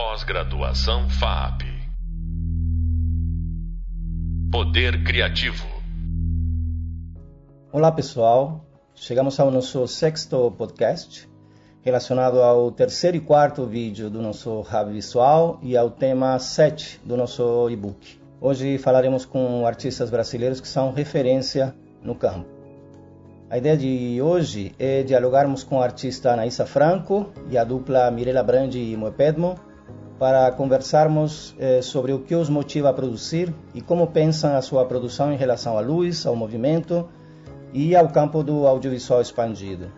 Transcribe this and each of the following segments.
Pós-graduação FAP. Poder Criativo. Olá pessoal, chegamos ao nosso sexto podcast relacionado ao terceiro e quarto vídeo do nosso Hub Visual e ao tema 7 do nosso e-book. Hoje falaremos com artistas brasileiros que são referência no campo. A ideia de hoje é dialogarmos com a artista Anaísa Franco e a dupla Mirela Brandi e Moepedmo para conversarmos eh, sobre o que os motiva a produzir e como pensam a sua produção em relação à luz, ao movimento e ao campo do audiovisual expandido.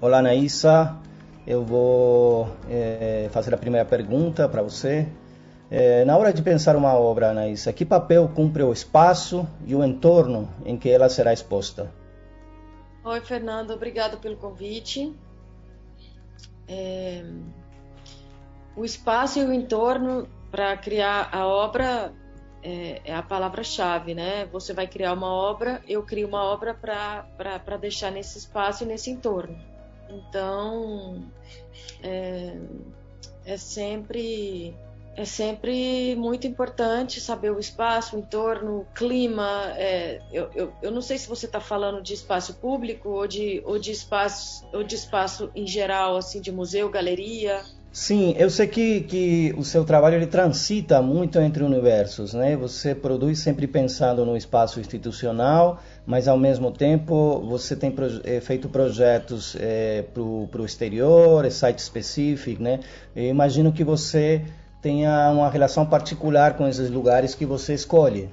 Olá, Anaísa. Eu vou eh, fazer a primeira pergunta para você. Eh, na hora de pensar uma obra, Anaísa, que papel cumpre o espaço e o entorno em que ela será exposta? Oi, Fernando, obrigado pelo convite. É... O espaço e o entorno para criar a obra é, é a palavra-chave, né? Você vai criar uma obra, eu crio uma obra para deixar nesse espaço e nesse entorno. Então, é, é sempre é sempre muito importante saber o espaço, o entorno, o clima. É, eu, eu, eu, não sei se você está falando de espaço público ou de, ou, de espaço, ou de espaço em geral, assim, de museu, galeria. Sim, eu sei que, que o seu trabalho ele transita muito entre universos, né? Você produz sempre pensando no espaço institucional, mas ao mesmo tempo você tem proje eh, feito projetos é, para o exterior, é site específico, né? Eu imagino que você tenha uma relação particular com esses lugares que você escolhe.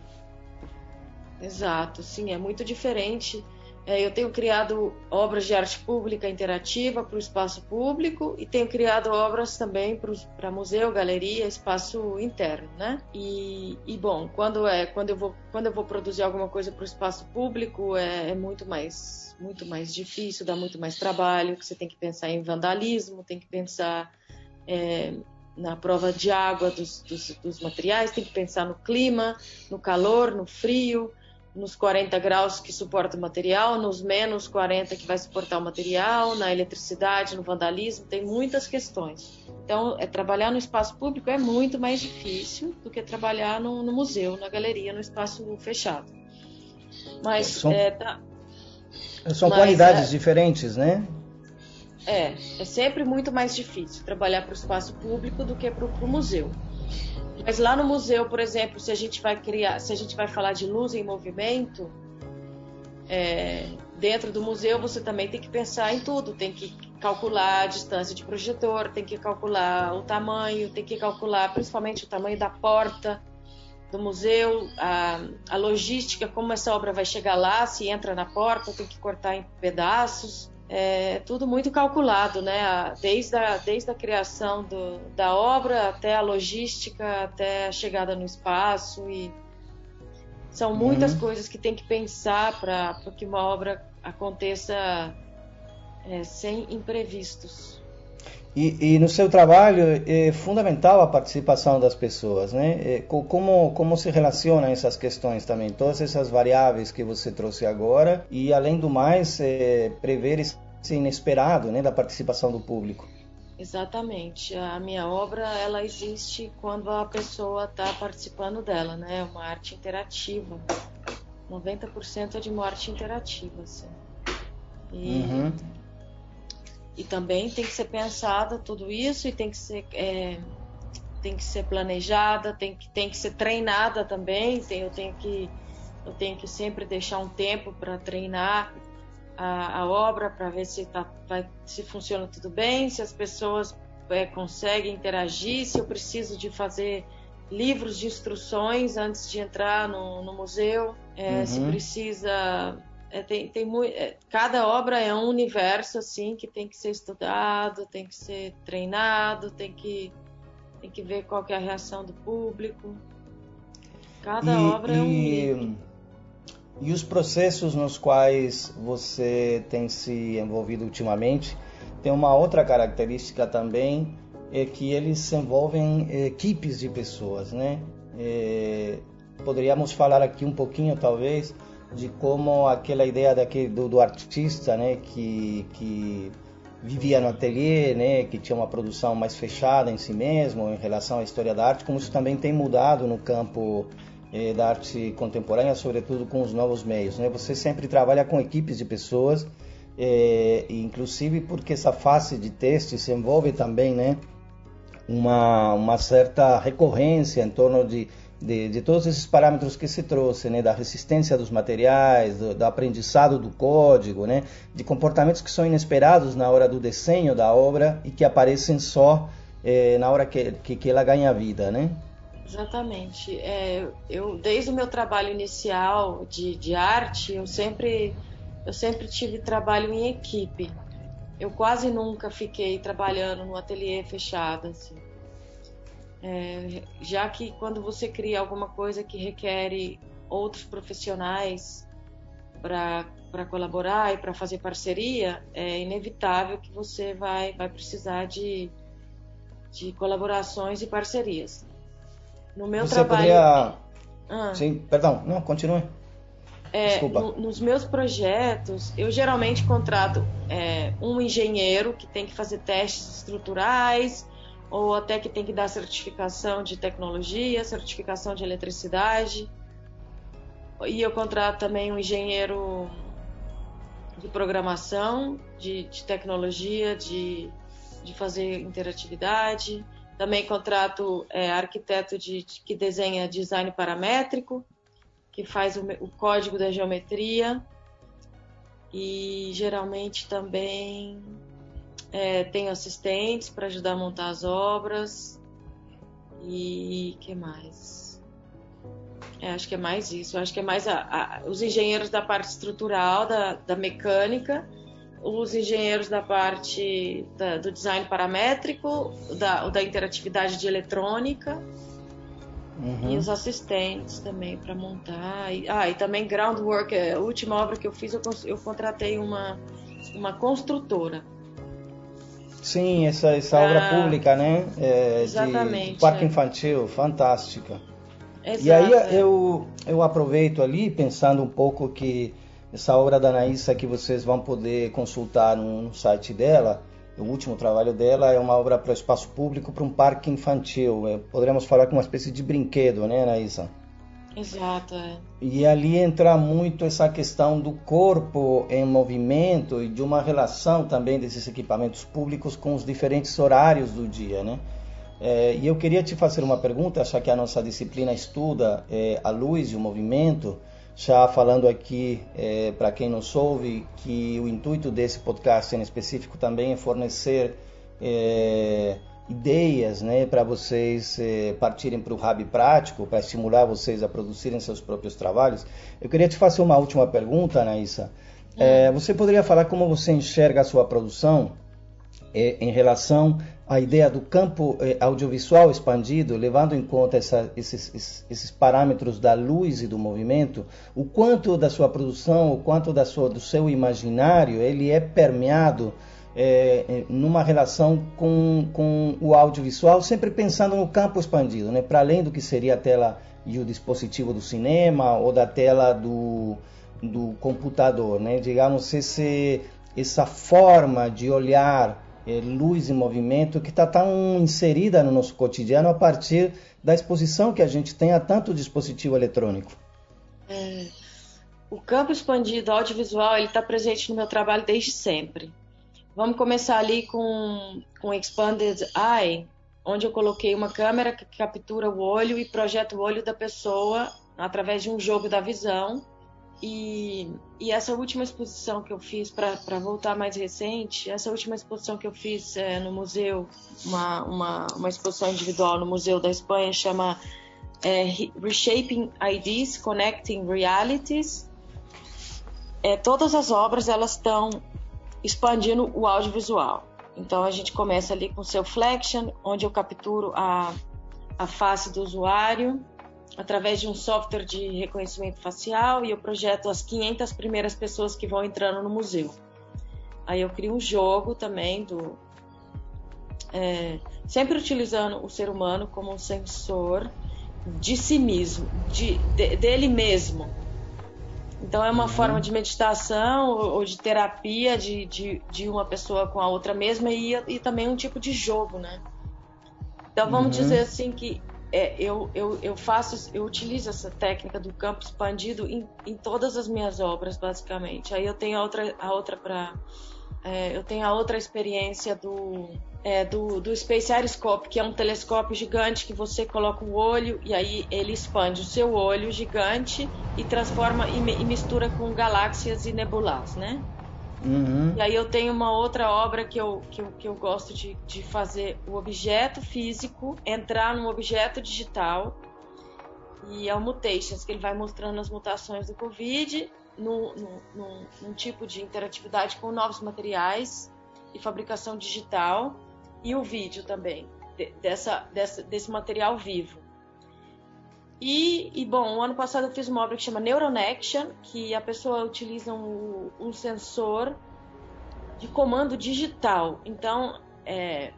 Exato, sim, é muito diferente. É, eu tenho criado obras de arte pública interativa para o espaço público e tenho criado obras também para museu, galeria, espaço interno, né? E, e, bom, quando é quando eu vou quando eu vou produzir alguma coisa para o espaço público é, é muito mais muito mais difícil, dá muito mais trabalho, você tem que pensar em vandalismo, tem que pensar é, na prova de água dos, dos, dos, materiais, tem que pensar no clima, no calor, no frio, nos 40 graus que suporta o material, nos menos 40 que vai suportar o material, na eletricidade, no vandalismo, tem muitas questões. Então, é, trabalhar no espaço público é muito mais difícil do que trabalhar no, no museu, na galeria, no espaço fechado. Mas são, é, tá, são mas, qualidades é, diferentes, né? É, é sempre muito mais difícil trabalhar para o espaço público do que para o museu. Mas lá no museu, por exemplo, se a gente vai criar, se a gente vai falar de luz em movimento, é, dentro do museu você também tem que pensar em tudo, tem que calcular a distância de projetor, tem que calcular o tamanho, tem que calcular principalmente o tamanho da porta do museu, a, a logística, como essa obra vai chegar lá, se entra na porta, tem que cortar em pedaços é tudo muito calculado, né? Desde a, desde a criação do, da obra até a logística, até a chegada no espaço e são muitas uhum. coisas que tem que pensar para que uma obra aconteça é, sem imprevistos. E, e, no seu trabalho é fundamental a participação das pessoas, né? É, como, como se relacionam essas questões também, todas essas variáveis que você trouxe agora e, além do mais, é, prever esse inesperado né, da participação do público. Exatamente. A minha obra ela existe quando a pessoa está participando dela, né? É uma arte interativa. 90% é de uma arte interativa, assim. E... Uhum e também tem que ser pensada tudo isso e tem que ser é, tem que ser planejada tem que tem que ser treinada também tem, eu tenho que eu tenho que sempre deixar um tempo para treinar a, a obra para ver se tá vai, se funciona tudo bem se as pessoas é, conseguem interagir se eu preciso de fazer livros de instruções antes de entrar no, no museu é, uhum. se precisa é, tem, tem muito, é, cada obra é um universo assim que tem que ser estudado, tem que ser treinado, tem que tem que ver qual que é a reação do público. Cada e, obra é um livro. E os processos nos quais você tem se envolvido ultimamente tem uma outra característica também é que eles envolvem equipes de pessoas, né? É, poderíamos falar aqui um pouquinho, talvez, de como aquela ideia daquele, do, do artista, né, que, que vivia no ateliê, né, que tinha uma produção mais fechada em si mesmo em relação à história da arte, como isso também tem mudado no campo eh, da arte contemporânea, sobretudo com os novos meios. Né? Você sempre trabalha com equipes de pessoas, eh, inclusive porque essa fase de teste se envolve também, né, uma, uma certa recorrência em torno de de, de, todos esses parâmetros que se trouxe, né, da resistência dos materiais, do, do, aprendizado do código, né, de comportamentos que são inesperados na hora do desenho da obra e que aparecem só eh, na hora que, que, que, ela ganha vida, né? Exatamente. É, eu desde o meu trabalho inicial de, de arte, eu sempre eu sempre tive trabalho em equipe. Eu quase nunca fiquei trabalhando no ateliê fechado. Assim. É, já que quando você cria alguma coisa que requer outros profissionais para colaborar e para fazer parceria, é inevitável que você vai, vai precisar de, de colaborações e parcerias. No meu você trabalho. Poderia... Ah. Sim, perdão, não, continue. É, no, nos meus projetos, eu geralmente contrato é, um engenheiro que tem que fazer testes estruturais, ou até que tem que dar certificação de tecnologia, certificação de eletricidade. E eu contrato também um engenheiro de programação, de, de tecnologia, de, de fazer interatividade. Também contrato é, arquiteto de, de, que desenha design paramétrico, que faz o, o código da geometria. E geralmente também é, tenho assistentes para ajudar a montar as obras. E que mais? É, acho que é mais isso. Acho que é mais a, a, os engenheiros da parte estrutural, da, da mecânica, os engenheiros da parte da, do design paramétrico, da, da interatividade de eletrônica. Uhum. E os assistentes também para montar. E, ah, e também groundwork. A última obra que eu fiz, eu, eu contratei uma, uma construtora Sim, essa, essa ah, obra pública, né? É, exatamente. De parque é. infantil, fantástica. Exato, e aí é. eu, eu aproveito ali, pensando um pouco que essa obra da Anaísa que vocês vão poder consultar no, no site dela, o último trabalho dela é uma obra para o espaço público, para um parque infantil. É, poderíamos falar com uma espécie de brinquedo, né, Anaísa? Exato. É. E ali entra muito essa questão do corpo em movimento e de uma relação também desses equipamentos públicos com os diferentes horários do dia, né? É, e eu queria te fazer uma pergunta, já que a nossa disciplina estuda é, a luz e o movimento, já falando aqui é, para quem nos ouve que o intuito desse podcast em específico também é fornecer é, ideias né, para vocês eh, partirem para o Hub prático, para estimular vocês a produzirem seus próprios trabalhos. Eu queria te fazer uma última pergunta, Anaísa. É, você poderia falar como você enxerga a sua produção eh, em relação à ideia do campo audiovisual expandido, levando em conta essa, esses, esses, parâmetros da luz e do movimento, o quanto da sua produção, o quanto da sua, do seu imaginário, ele é permeado é, é, numa relação com, com o audiovisual, sempre pensando no campo expandido, né? para além do que seria a tela e o dispositivo do cinema ou da tela do, do computador. Né? Digamos, esse, essa forma de olhar é, luz e movimento que está tão inserida no nosso cotidiano a partir da exposição que a gente tem a tanto dispositivo eletrônico. É, o campo expandido audiovisual ele está presente no meu trabalho desde sempre. Vamos começar ali com, com Expanded Eye, onde eu coloquei uma câmera que captura o olho e projeta o olho da pessoa através de um jogo da visão. E, e essa última exposição que eu fiz, para voltar mais recente, essa última exposição que eu fiz é, no museu, uma, uma, uma, exposição individual no Museu da Espanha, chama é, Reshaping Ideas, Connecting Realities. É, todas as obras elas estão expandindo o audiovisual. Então a gente começa ali com o seu Flexion, onde eu capturo a, a face do usuário através de um software de reconhecimento facial e eu projeto as 500 primeiras pessoas que vão entrando no museu. Aí eu crio um jogo também do é, sempre utilizando o ser humano como um sensor de si mesmo, de, de, dele mesmo, Então é uma uhum. forma de meditação ou de terapia de, de, de, uma pessoa com a outra mesma e, e também um tipo de jogo, né? Então vamos uhum. dizer assim que é, eu, eu, eu faço, eu utilizo essa técnica do campo expandido em, em todas as minhas obras, basicamente. Aí eu tenho a outra, a outra para é, eu tenho a outra experiência do, é, do, do Space Aeroscope, que é um telescópio gigante que você coloca o olho e aí ele expande o seu olho gigante e transforma e, e mistura com galáxias e nebulas, né? Uhum. E aí eu tenho uma outra obra que eu, que eu, que eu gosto de, de fazer o objeto físico entrar num objeto digital e é o Mutations, que ele vai mostrando as mutações do Covid no, num tipo de interatividade com novos materiais e fabricação digital e o vídeo também, de, dessa, dessa, desse material vivo. E, e, bom, o ano passado eu fiz uma obra que chama Neuronection, que a pessoa utiliza um, um sensor de comando digital. Então, é,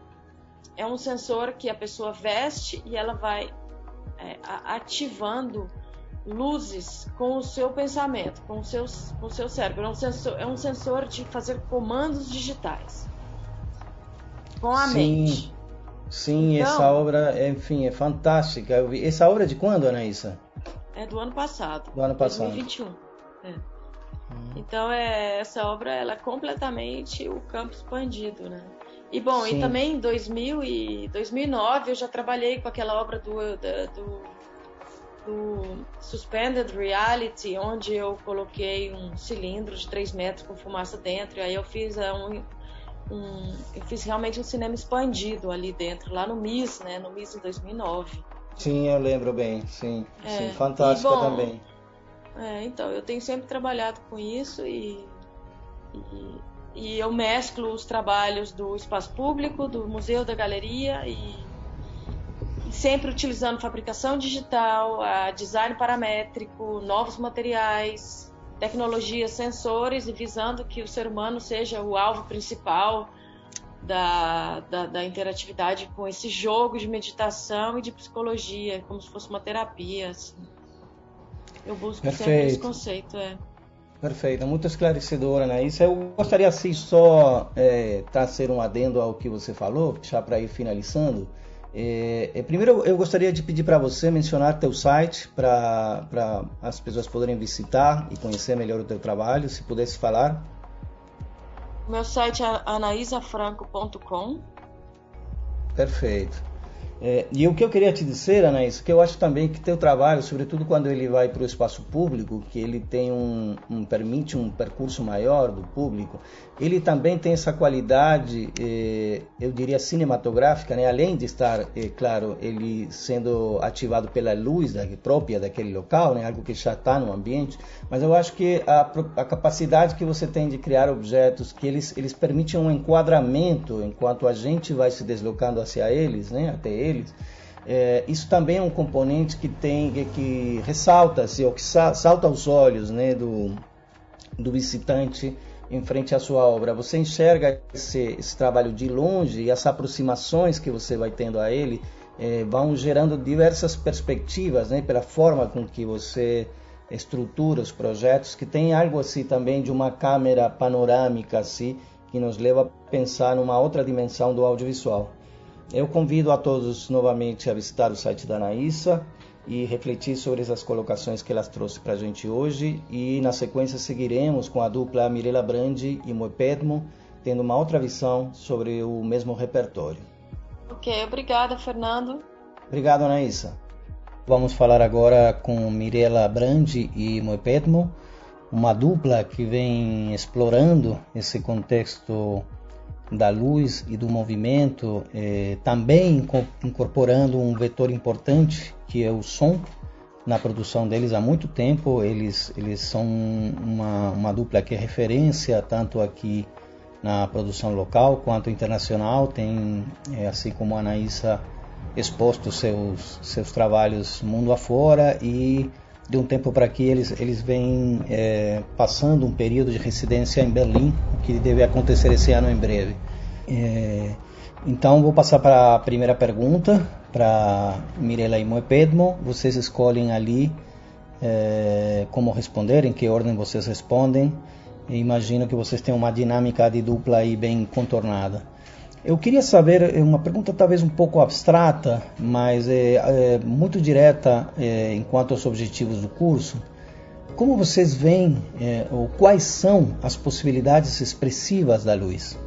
é um sensor que a pessoa veste e ela vai é, ativando luzes com o seu pensamento, com o seu, com o seu cérebro. É um, sensor, é um sensor de fazer comandos digitais com a Sim. mente. Sim, então, essa obra, enfim, é fantástica. Eu vi. Essa obra é de quando, Anaísa? É do ano passado. Do ano passado. 2021. É. Hum. Então é, essa obra ela é completamente o campo expandido, né? E bom, Sim. e também em 2000 e 2009 eu já trabalhei com aquela obra do, do, do Suspended Reality, onde eu coloquei um cilindro de 3 metros com fumaça dentro, e aí eu fiz é, um, um, eu fiz realmente um cinema expandido ali dentro, lá no MIS, né? No MIS em 2009. Sim, eu lembro bem, sim. É, sim fantástica bom, também. É, então, eu tenho sempre trabalhado com isso e, e, e, eu mesclo os trabalhos do espaço público, do museu, da galeria e, e sempre utilizando fabricação digital, design paramétrico, novos materiais, tecnologias, sensores e visando que o ser humano seja o alvo principal da, da, da, interatividade com esse jogo de meditação e de psicologia, como se fosse uma terapia. Assim. Eu busco Perfeito. sempre esse conceito. É. Perfeito, muito esclarecedora, né? Isso eu gostaria assim só é, trazer um adendo ao que você falou, já para ir finalizando. É, é, primeiro, eu gostaria de pedir para você mencionar teu site para as pessoas poderem visitar e conhecer melhor o teu trabalho, se pudesse falar. Meu site é anaisafranco.com. Perfeito. É, e o que eu queria te dizer, Anaís, que eu acho também que teu trabalho, sobretudo quando ele vai para o espaço público, que ele tem um, um, permite um percurso maior do público, ele também tem essa qualidade, eh, eu diria cinematográfica, né? além de estar, eh, claro, ele sendo ativado pela luz da, própria daquele local, né? algo que já está no ambiente, mas eu acho que a, a, capacidade que você tem de criar objetos que eles, eles permitem um enquadramento enquanto a gente vai se deslocando hacia eles, né? até eles deles, é, isso também é um componente que tem que, que ressalta-se ou que salta aos olhos né, do, do visitante em frente à sua obra. Você enxerga esse, esse trabalho de longe e as aproximações que você vai tendo a ele é, vão gerando diversas perspectivas, né, pela forma com que você estrutura os projetos, que tem algo assim também de uma câmera panorâmica assim, que nos leva a pensar numa outra dimensão do audiovisual. Eu convido a todos novamente a visitar o site da Anaísa e refletir sobre essas colocações que ela trouxe para a gente hoje. E na sequência seguiremos com a dupla Mirela Brandi e Moepedmo, tendo uma outra visão sobre o mesmo repertório. Ok, obrigada, Fernando. Obrigado, Anaísa. Vamos falar agora com Mirela Brandi e Moepedmo, uma dupla que vem explorando esse contexto da luz e do movimento, eh, também incorporando um vetor importante que é o som na produção deles há muito tempo. Eles, eles são uma, uma dupla que é referência tanto aqui na produção local quanto internacional. Tem, eh, assim como a Anaísa, exposto seus, seus trabalhos mundo afora e de um tempo para aqui eles, eles vêm é, passando um período de residência em Berlim, que deve acontecer esse ano em breve. É, então vou passar para a primeira pergunta para Mirela e Moepedmo. Vocês escolhem ali é, como responder, em que ordem vocês respondem. Imagino que vocês têm uma dinâmica de dupla aí bem contornada. Eu queria saber, uma pergunta talvez um pouco abstrata, mas é, é muito direta é, enquanto aos objetivos do curso. Como vocês veem, é, ou quais são as possibilidades expressivas da luz?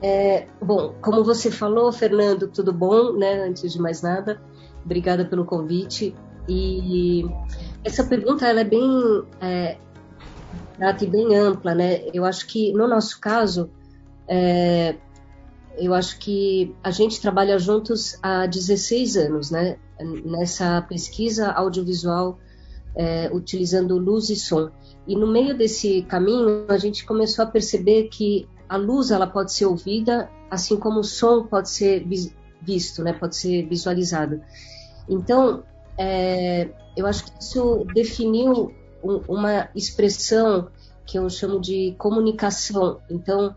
É, bom, como você falou, Fernando, tudo bom, né? Antes de mais nada, obrigada pelo convite. E essa pergunta ela é bem é, e bem ampla, né? Eu acho que no nosso caso, é, eu acho que a gente trabalha juntos há 16 anos, né? Nessa pesquisa audiovisual é, utilizando luz e som. E no meio desse caminho, a gente começou a perceber que a luz ela pode ser ouvida, assim como o som pode ser visto, né? Pode ser visualizado. Então, é, eu acho que isso definiu um, uma expressão que eu chamo de comunicação. Então,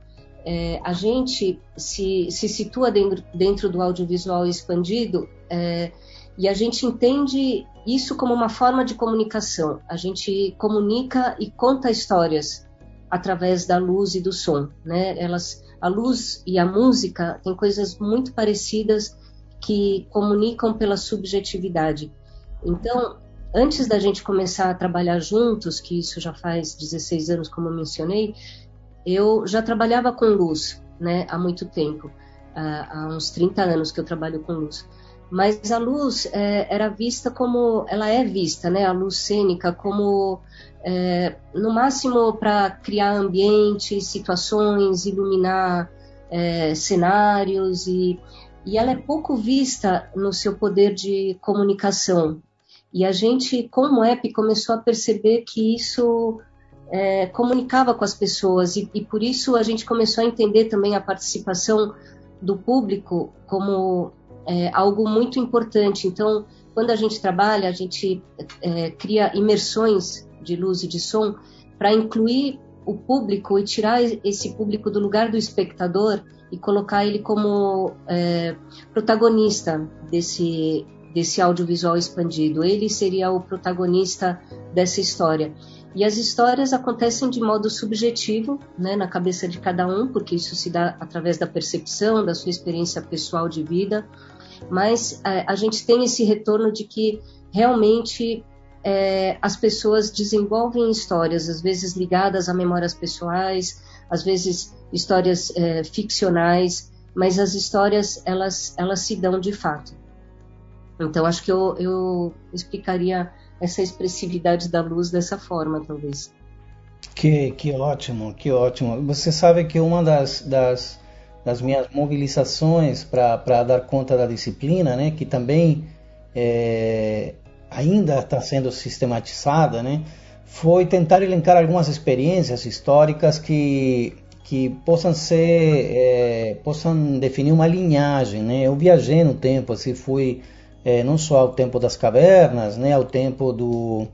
é, a gente se, se situa dentro, dentro do audiovisual expandido é, e a gente entende isso como uma forma de comunicação. A gente comunica e conta histórias através da luz e do som, né? Elas, a luz e a música têm coisas muito parecidas que comunicam pela subjetividade. Então, antes da gente começar a trabalhar juntos, que isso já faz 16 anos, como eu mencionei, eu já trabalhava com luz, né, há muito tempo, há uns 30 anos que eu trabalho com luz. Mas a luz é, era vista como, ela é vista, né, a luz cênica, como é, no máximo para criar ambientes, situações, iluminar é, cenários e, e ela é pouco vista no seu poder de comunicação. E a gente, como app, começou a perceber que isso é, comunicava com as pessoas e, e, por isso a gente começou a entender também a participação do público como é, algo muito importante. Então, quando a gente trabalha, a gente é, cria imersões de luz e de som para incluir o público e tirar esse público do lugar do espectador e colocar ele como é, protagonista desse desse audiovisual expandido. Ele seria o protagonista dessa história. E as histórias acontecem de modo subjetivo, né, na cabeça de cada um, porque isso se dá através da percepção, da sua experiência pessoal de vida. Mas é, a gente tem esse retorno de que realmente é, as pessoas desenvolvem histórias, às vezes ligadas a memórias pessoais, às vezes histórias é, ficcionais, mas as histórias elas elas se dão de fato. Então acho que eu, eu explicaria essa expressividade da luz dessa forma, talvez. Que, que ótimo, que ótimo. Você sabe que uma das, das, das minhas mobilizações para dar conta da disciplina, né, que também é, ainda está sendo sistematizada, né, foi tentar elencar algumas experiências históricas que, que possam ser, é, possam definir uma linhagem, né. Eu viajei no tempo, assim, fui é, não só ao tempo das cavernas, né, ao tempo do,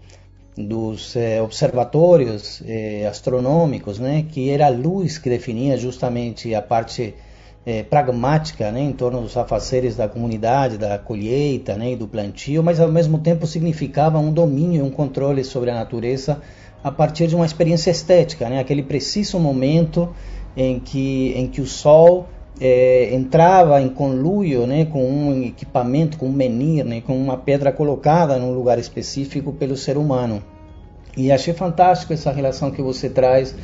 dos é, observatórios é, astronômicos, né, que era a luz que definia justamente a parte é, pragmática né, em torno dos afazeres da comunidade, da colheita né, e do plantio, mas ao mesmo tempo significava um domínio um controle sobre a natureza a partir de uma experiência estética, né, aquele preciso momento em que, em que o sol é, entrava em conluio né, com um equipamento, com um menir, né, com uma pedra colocada num lugar específico pelo ser humano. E achei fantástico essa relação que você traz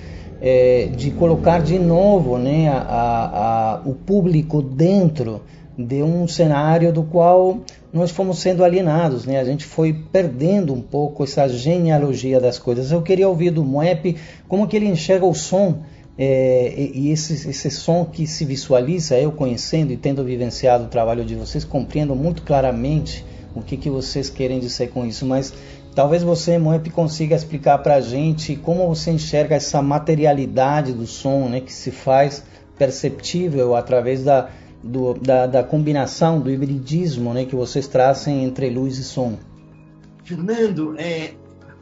é, de colocar de novo né, a, a, a, o público dentro de um cenário do qual nós fomos sendo alienados, né? A gente foi perdendo um pouco essa genealogia das coisas. Eu queria ouvir do Moep como que ele enxerga o som é, e esse, esse som que se visualiza, eu conhecendo e tendo vivenciado o trabalho de vocês, compreendo muito claramente o que, que vocês querem dizer com isso, mas talvez você, Moep, consiga explicar para a gente como você enxerga essa materialidade do som, né, que se faz perceptível através da, do, da, da, combinação, do hibridismo né, que vocês trazem entre luz e som. Fernando, é,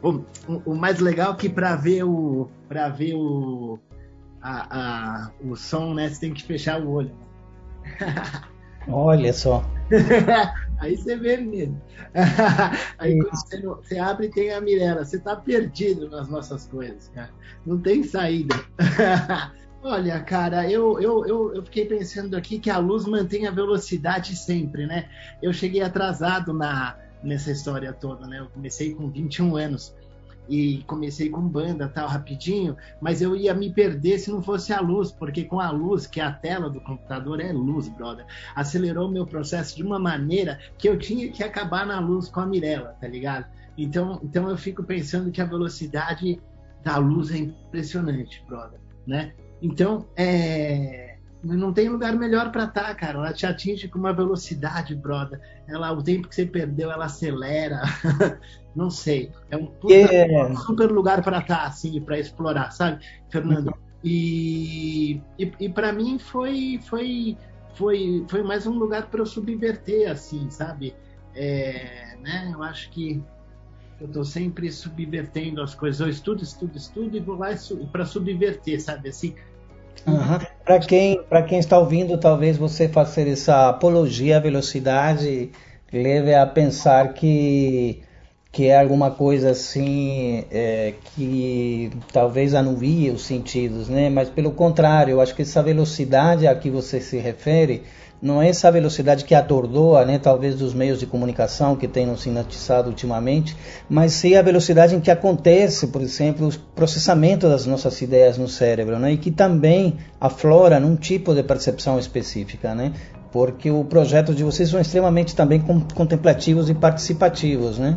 o, o mais legal é que para ver o para ver o a, a, o som, né? Você tem que fechar o olho. Olha só. Aí você vê mesmo. Aí quando você, você abre tem a Mirella. Você tá perdido nas nossas coisas, cara. Não tem saída. Olha, cara, eu, eu, eu, eu, fiquei pensando aqui que a luz mantém a velocidade sempre, né? Eu cheguei atrasado na, nessa história toda, né? Eu comecei com 21 anos e comecei com banda tal rapidinho, mas eu ia me perder se não fosse a luz, porque com a luz, que é a tela do computador é luz, brother, acelerou meu processo de uma maneira que eu tinha que acabar na luz com a Mirella, tá ligado? Então, então eu fico pensando que a velocidade da luz é impressionante, brother, né? Então, é, não tem lugar melhor para estar, tá, cara. Ela te atinge com uma velocidade, brother. Ela, o tempo que você perdeu, ela acelera. não sei. É um, puta, yeah. super lugar para estar, tá, assim, para explorar, sabe, Fernando? E, e, e para mim foi, foi, foi, foi mais um lugar para eu subverter, assim, sabe? É, né? Eu acho que eu estou sempre subvertendo as coisas. Eu estudo, estudo, estudo e vou lá para subverter, sabe? Assim, Uhum. Para quem, quem está ouvindo, talvez você fazer essa apologia à velocidade leve a pensar que, que é alguma coisa assim é, que talvez anuvie os sentidos, né? Mas pelo contrário, eu acho que essa velocidade a que você se refere não é essa velocidade que atordoa, né, talvez dos meios de comunicação que tenham sintetizado ultimamente, mas sim a velocidade em que acontece, por exemplo, o processamento das nossas ideias no cérebro, né, e que também aflora num tipo de percepção específica, né, porque o projeto de vocês são extremamente também contemplativos e participativos, né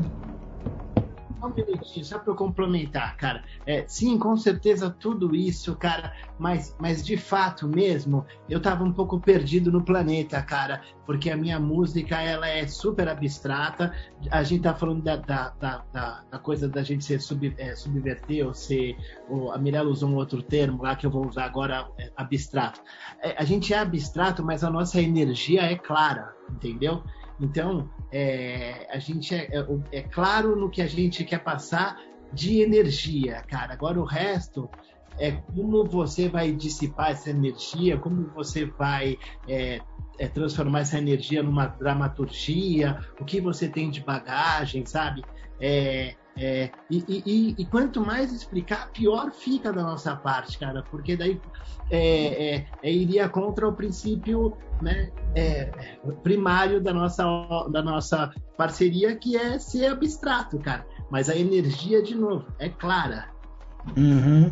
um minutinho, só para eu complementar, cara. É, sim, com certeza tudo isso, cara, mas, mas de fato mesmo, eu tava um pouco perdido no planeta, cara, porque a minha música, ela é super abstrata, a gente tá falando da, da, da, da coisa da gente ser sub, é, subverter, ou ser, ou a Mirella usou um outro termo lá que eu vou usar agora, é, abstrato. É, a gente é abstrato, mas a nossa energia é clara, entendeu? Então, é, a gente é, é, é, claro no que a gente quer passar de energia, cara. Agora o resto é como você vai dissipar essa energia, como você vai é, é, transformar essa energia numa dramaturgia, o que você tem de bagagem, sabe? É, é, e, e, e, quanto mais explicar, pior fica da nossa parte, cara, porque daí é, é, é iria contra o princípio né, é, primário da nossa, da nossa parceria, que é ser abstrato, cara. Mas a energia, de novo, é clara. Uhum.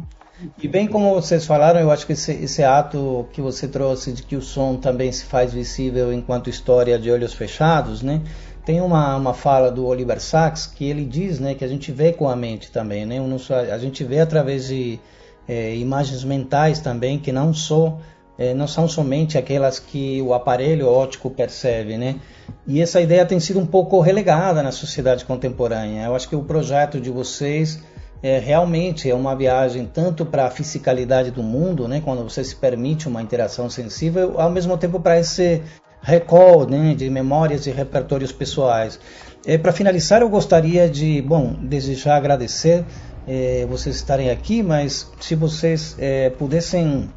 E bem como vocês falaram, eu acho que esse, esse, ato que você trouxe de que o som também se faz visível enquanto história de olhos fechados, né? Tem uma, uma fala do Oliver Sacks que ele diz né, que a gente vê com a mente também, né? A gente vê através de é, imagens mentais também que não é, não são somente aquelas que o aparelho óptico percebe, né? E essa ideia tem sido um pouco relegada na sociedade contemporânea. Eu acho que o projeto de vocês é, realmente é uma viagem tanto para a fisicalidade do mundo, né, quando você se permite uma interação sensível, ao mesmo tempo para esse recall né, de memórias e repertórios pessoais. É, Para finalizar, eu gostaria de, bom, desejar agradecer é, vocês estarem aqui, mas se vocês é, pudessem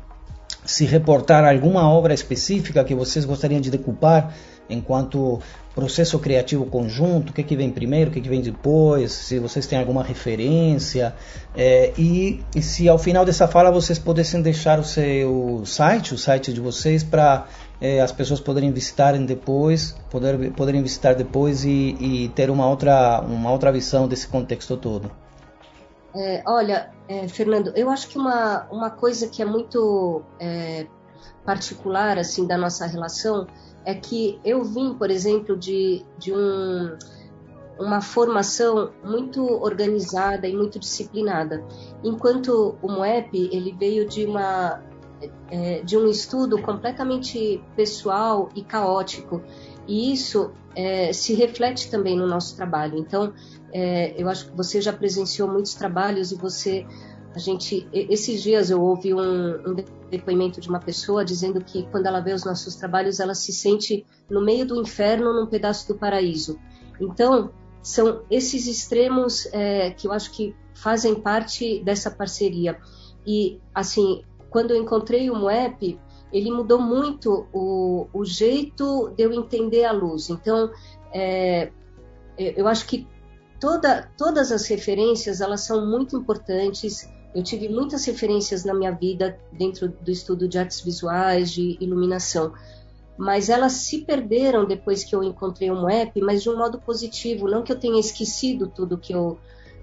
se reportar alguma obra específica que vocês gostariam de decupar enquanto processo criativo conjunto, o que, que vem primeiro, o que, que vem depois, se vocês têm alguma referência, é, e, e, se ao final dessa fala vocês pudessem deixar o seu site, o site de vocês, para é, as pessoas poderem visitarem depois, poder, poderem visitar depois e, e, ter uma outra, uma outra visão desse contexto todo. É, olha, é, Fernando, eu acho que uma, uma coisa que é muito é, particular assim da nossa relação é que eu vim, por exemplo, de, de um, uma formação muito organizada e muito disciplinada, enquanto o MOEP ele veio de uma é, de um estudo completamente pessoal e caótico. E isso é, se reflete também no nosso trabalho. Então, é, eu acho que você já presenciou muitos trabalhos e você, a gente, esses dias eu ouvi um, um depoimento de uma pessoa dizendo que quando ela vê os nossos trabalhos, ela se sente no meio do inferno, num pedaço do paraíso. Então, são esses extremos é, que eu acho que fazem parte dessa parceria. E, assim, quando eu encontrei o Moep, ele mudou muito o, o jeito de eu entender a luz. Então, é, eu acho que toda, todas as referências elas são muito importantes. Eu tive muitas referências na minha vida dentro do estudo de artes visuais, de iluminação, mas elas se perderam depois que eu encontrei o app, mas de um modo positivo, não que eu tenha esquecido tudo que eu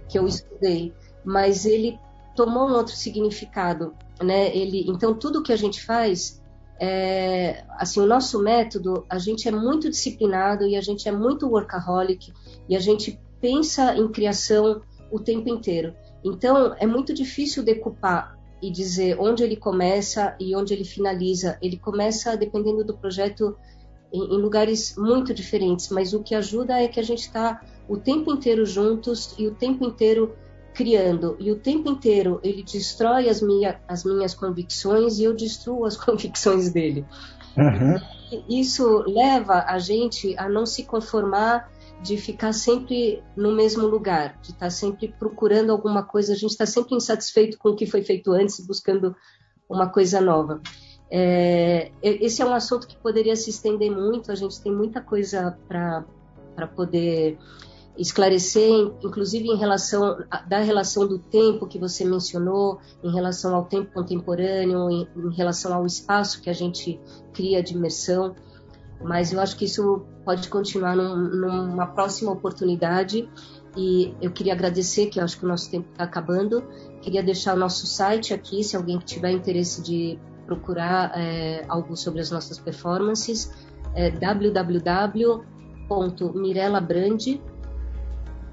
que eu estudei, mas ele tomou um outro significado, né? Ele, então tudo que a gente faz, é, assim, o nosso método, a gente é muito disciplinado e a gente é muito workaholic e a gente pensa em criação o tempo inteiro. Então é muito difícil decupar e dizer onde ele começa e onde ele finaliza. Ele começa dependendo do projeto em, lugares muito diferentes, mas o que ajuda é que a gente está o tempo inteiro juntos e o tempo inteiro criando. E o tempo inteiro ele destrói as, minha, as minhas convicções e eu destruo as convicções dele. Uhum. Isso leva a gente a não se conformar de ficar sempre no mesmo lugar, de estar sempre procurando alguma coisa. A gente está sempre insatisfeito com o que foi feito antes, buscando uma coisa nova. É, esse é um assunto que poderia se estender muito, a gente tem muita coisa para poder esclarecer, inclusive em relação da relação do tempo que você mencionou, em relação ao tempo contemporâneo, em, em relação ao espaço que a gente cria de imersão. Mas eu acho que isso pode continuar num, numa próxima oportunidade. E eu queria agradecer, que eu acho que o nosso tempo está acabando. Queria deixar o nosso site aqui, se alguém tiver interesse de procurar é, algo sobre as nossas performances, é www.mirelabrande.com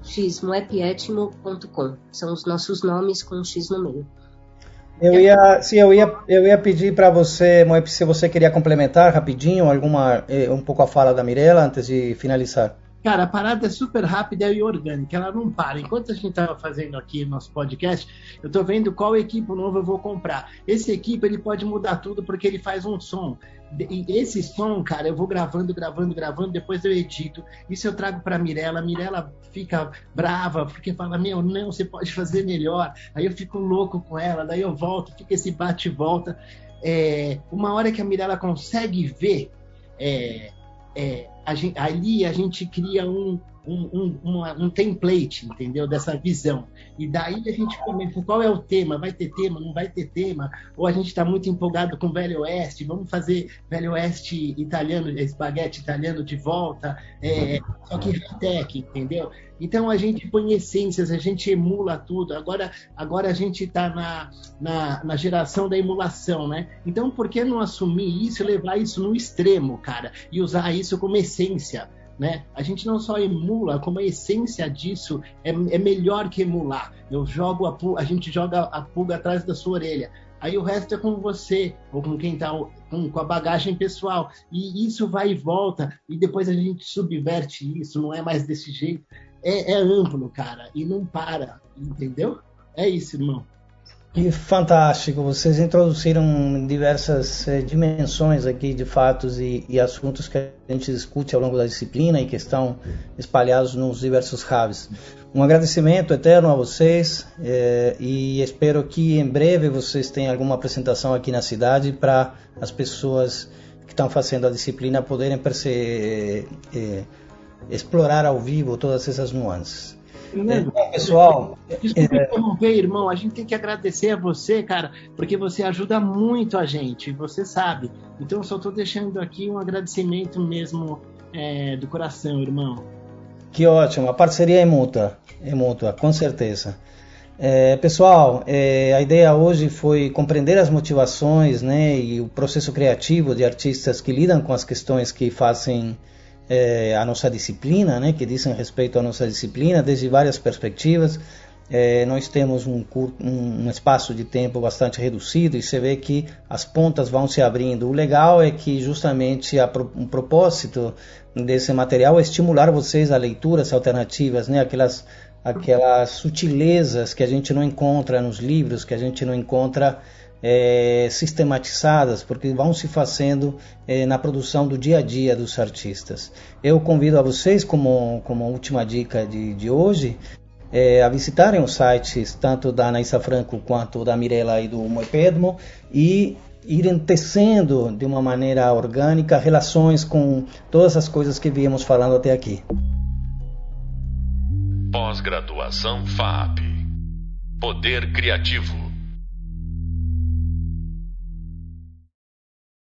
xmoepietmo.com. São os nossos nomes com um X no meio. Eu ia, sim, eu ia, eu ia pedir para você, Moep, se você queria complementar rapidinho alguma, eh, um pouco a fala da Mirella antes de finalizar. Cara, a parada é super rápida e orgânica, ela não para. Enquanto a gente estava fazendo aqui nosso podcast, eu estou vendo qual equipe novo eu vou comprar. Esse equipe ele pode mudar tudo porque ele faz um som. E esse som, cara, eu vou gravando, gravando, gravando, depois eu edito. Isso eu trago para Mirella. Mirella fica brava porque fala: Meu, não, você pode fazer melhor. Aí eu fico louco com ela, daí eu volto, fica esse bate e volta. É, uma hora que a Mirella consegue ver. É, é, a gente, ali a gente cria um, um, um, uma, um, template, entendeu? Dessa visão. E daí a gente começa, qual é o tema? Vai ter tema? Não vai ter tema? Ou a gente está muito empolgado com Velho Oeste, vamos fazer Velho Oeste italiano, espaguete italiano de volta, é, só que high-tech, entendeu? Então a gente põe essências, a gente emula tudo. Agora, agora a gente está na, na, na, geração da emulação, né? Então por que não assumir isso e levar isso no extremo, cara? E usar isso como essência? Né? A gente não só emula, como a essência disso é, é melhor que emular. Eu jogo a, a gente joga a pulga atrás da sua orelha. Aí o resto é com você, ou com quem está com, com, a bagagem pessoal. E isso vai e volta, e depois a gente subverte isso, não é mais desse jeito é, é amplo, cara, e não para, entendeu? É isso, irmão. Que fantástico! Vocês introduziram diversas eh, dimensões aqui de fatos e, e, assuntos que a gente discute ao longo da disciplina e que estão espalhados nos diversos raves. Um agradecimento eterno a vocês eh, e espero que em breve vocês tenham alguma apresentação aqui na cidade para as pessoas que estão fazendo a disciplina poderem perceber. Eh, explorar ao vivo todas essas nuances. Fernando, é, pessoal, desculpa é... interromper, irmão. A gente tem que agradecer a você, cara, porque você ajuda muito a gente, você sabe. Então, só estou deixando aqui um agradecimento mesmo é, do coração, irmão. Que ótimo, a parceria é mútua, é mútua, com certeza. É, pessoal, é, a ideia hoje foi compreender as motivações né, e o processo criativo de artistas que lidam com as questões que fazem é, a nossa disciplina, né, que dizem respeito à nossa disciplina, desde várias perspectivas. É, nós temos um, um, espaço de tempo bastante reduzido e você vê que as pontas vão se abrindo. O legal é que justamente a, um propósito desse material é estimular vocês a leituras alternativas, né? aquelas, aquelas sutilezas que a gente não encontra nos livros, que a gente não encontra é, sistematizadas, porque vão se fazendo é, na produção do dia a dia dos artistas. Eu convido a vocês, como, como última dica de, de hoje, é, a visitarem os sites tanto da Anaísa Franco quanto da Mirella e do Moepedmo e irem tecendo de uma maneira orgânica relações com todas as coisas que viemos falando até aqui. Pós-graduação FAP Poder Criativo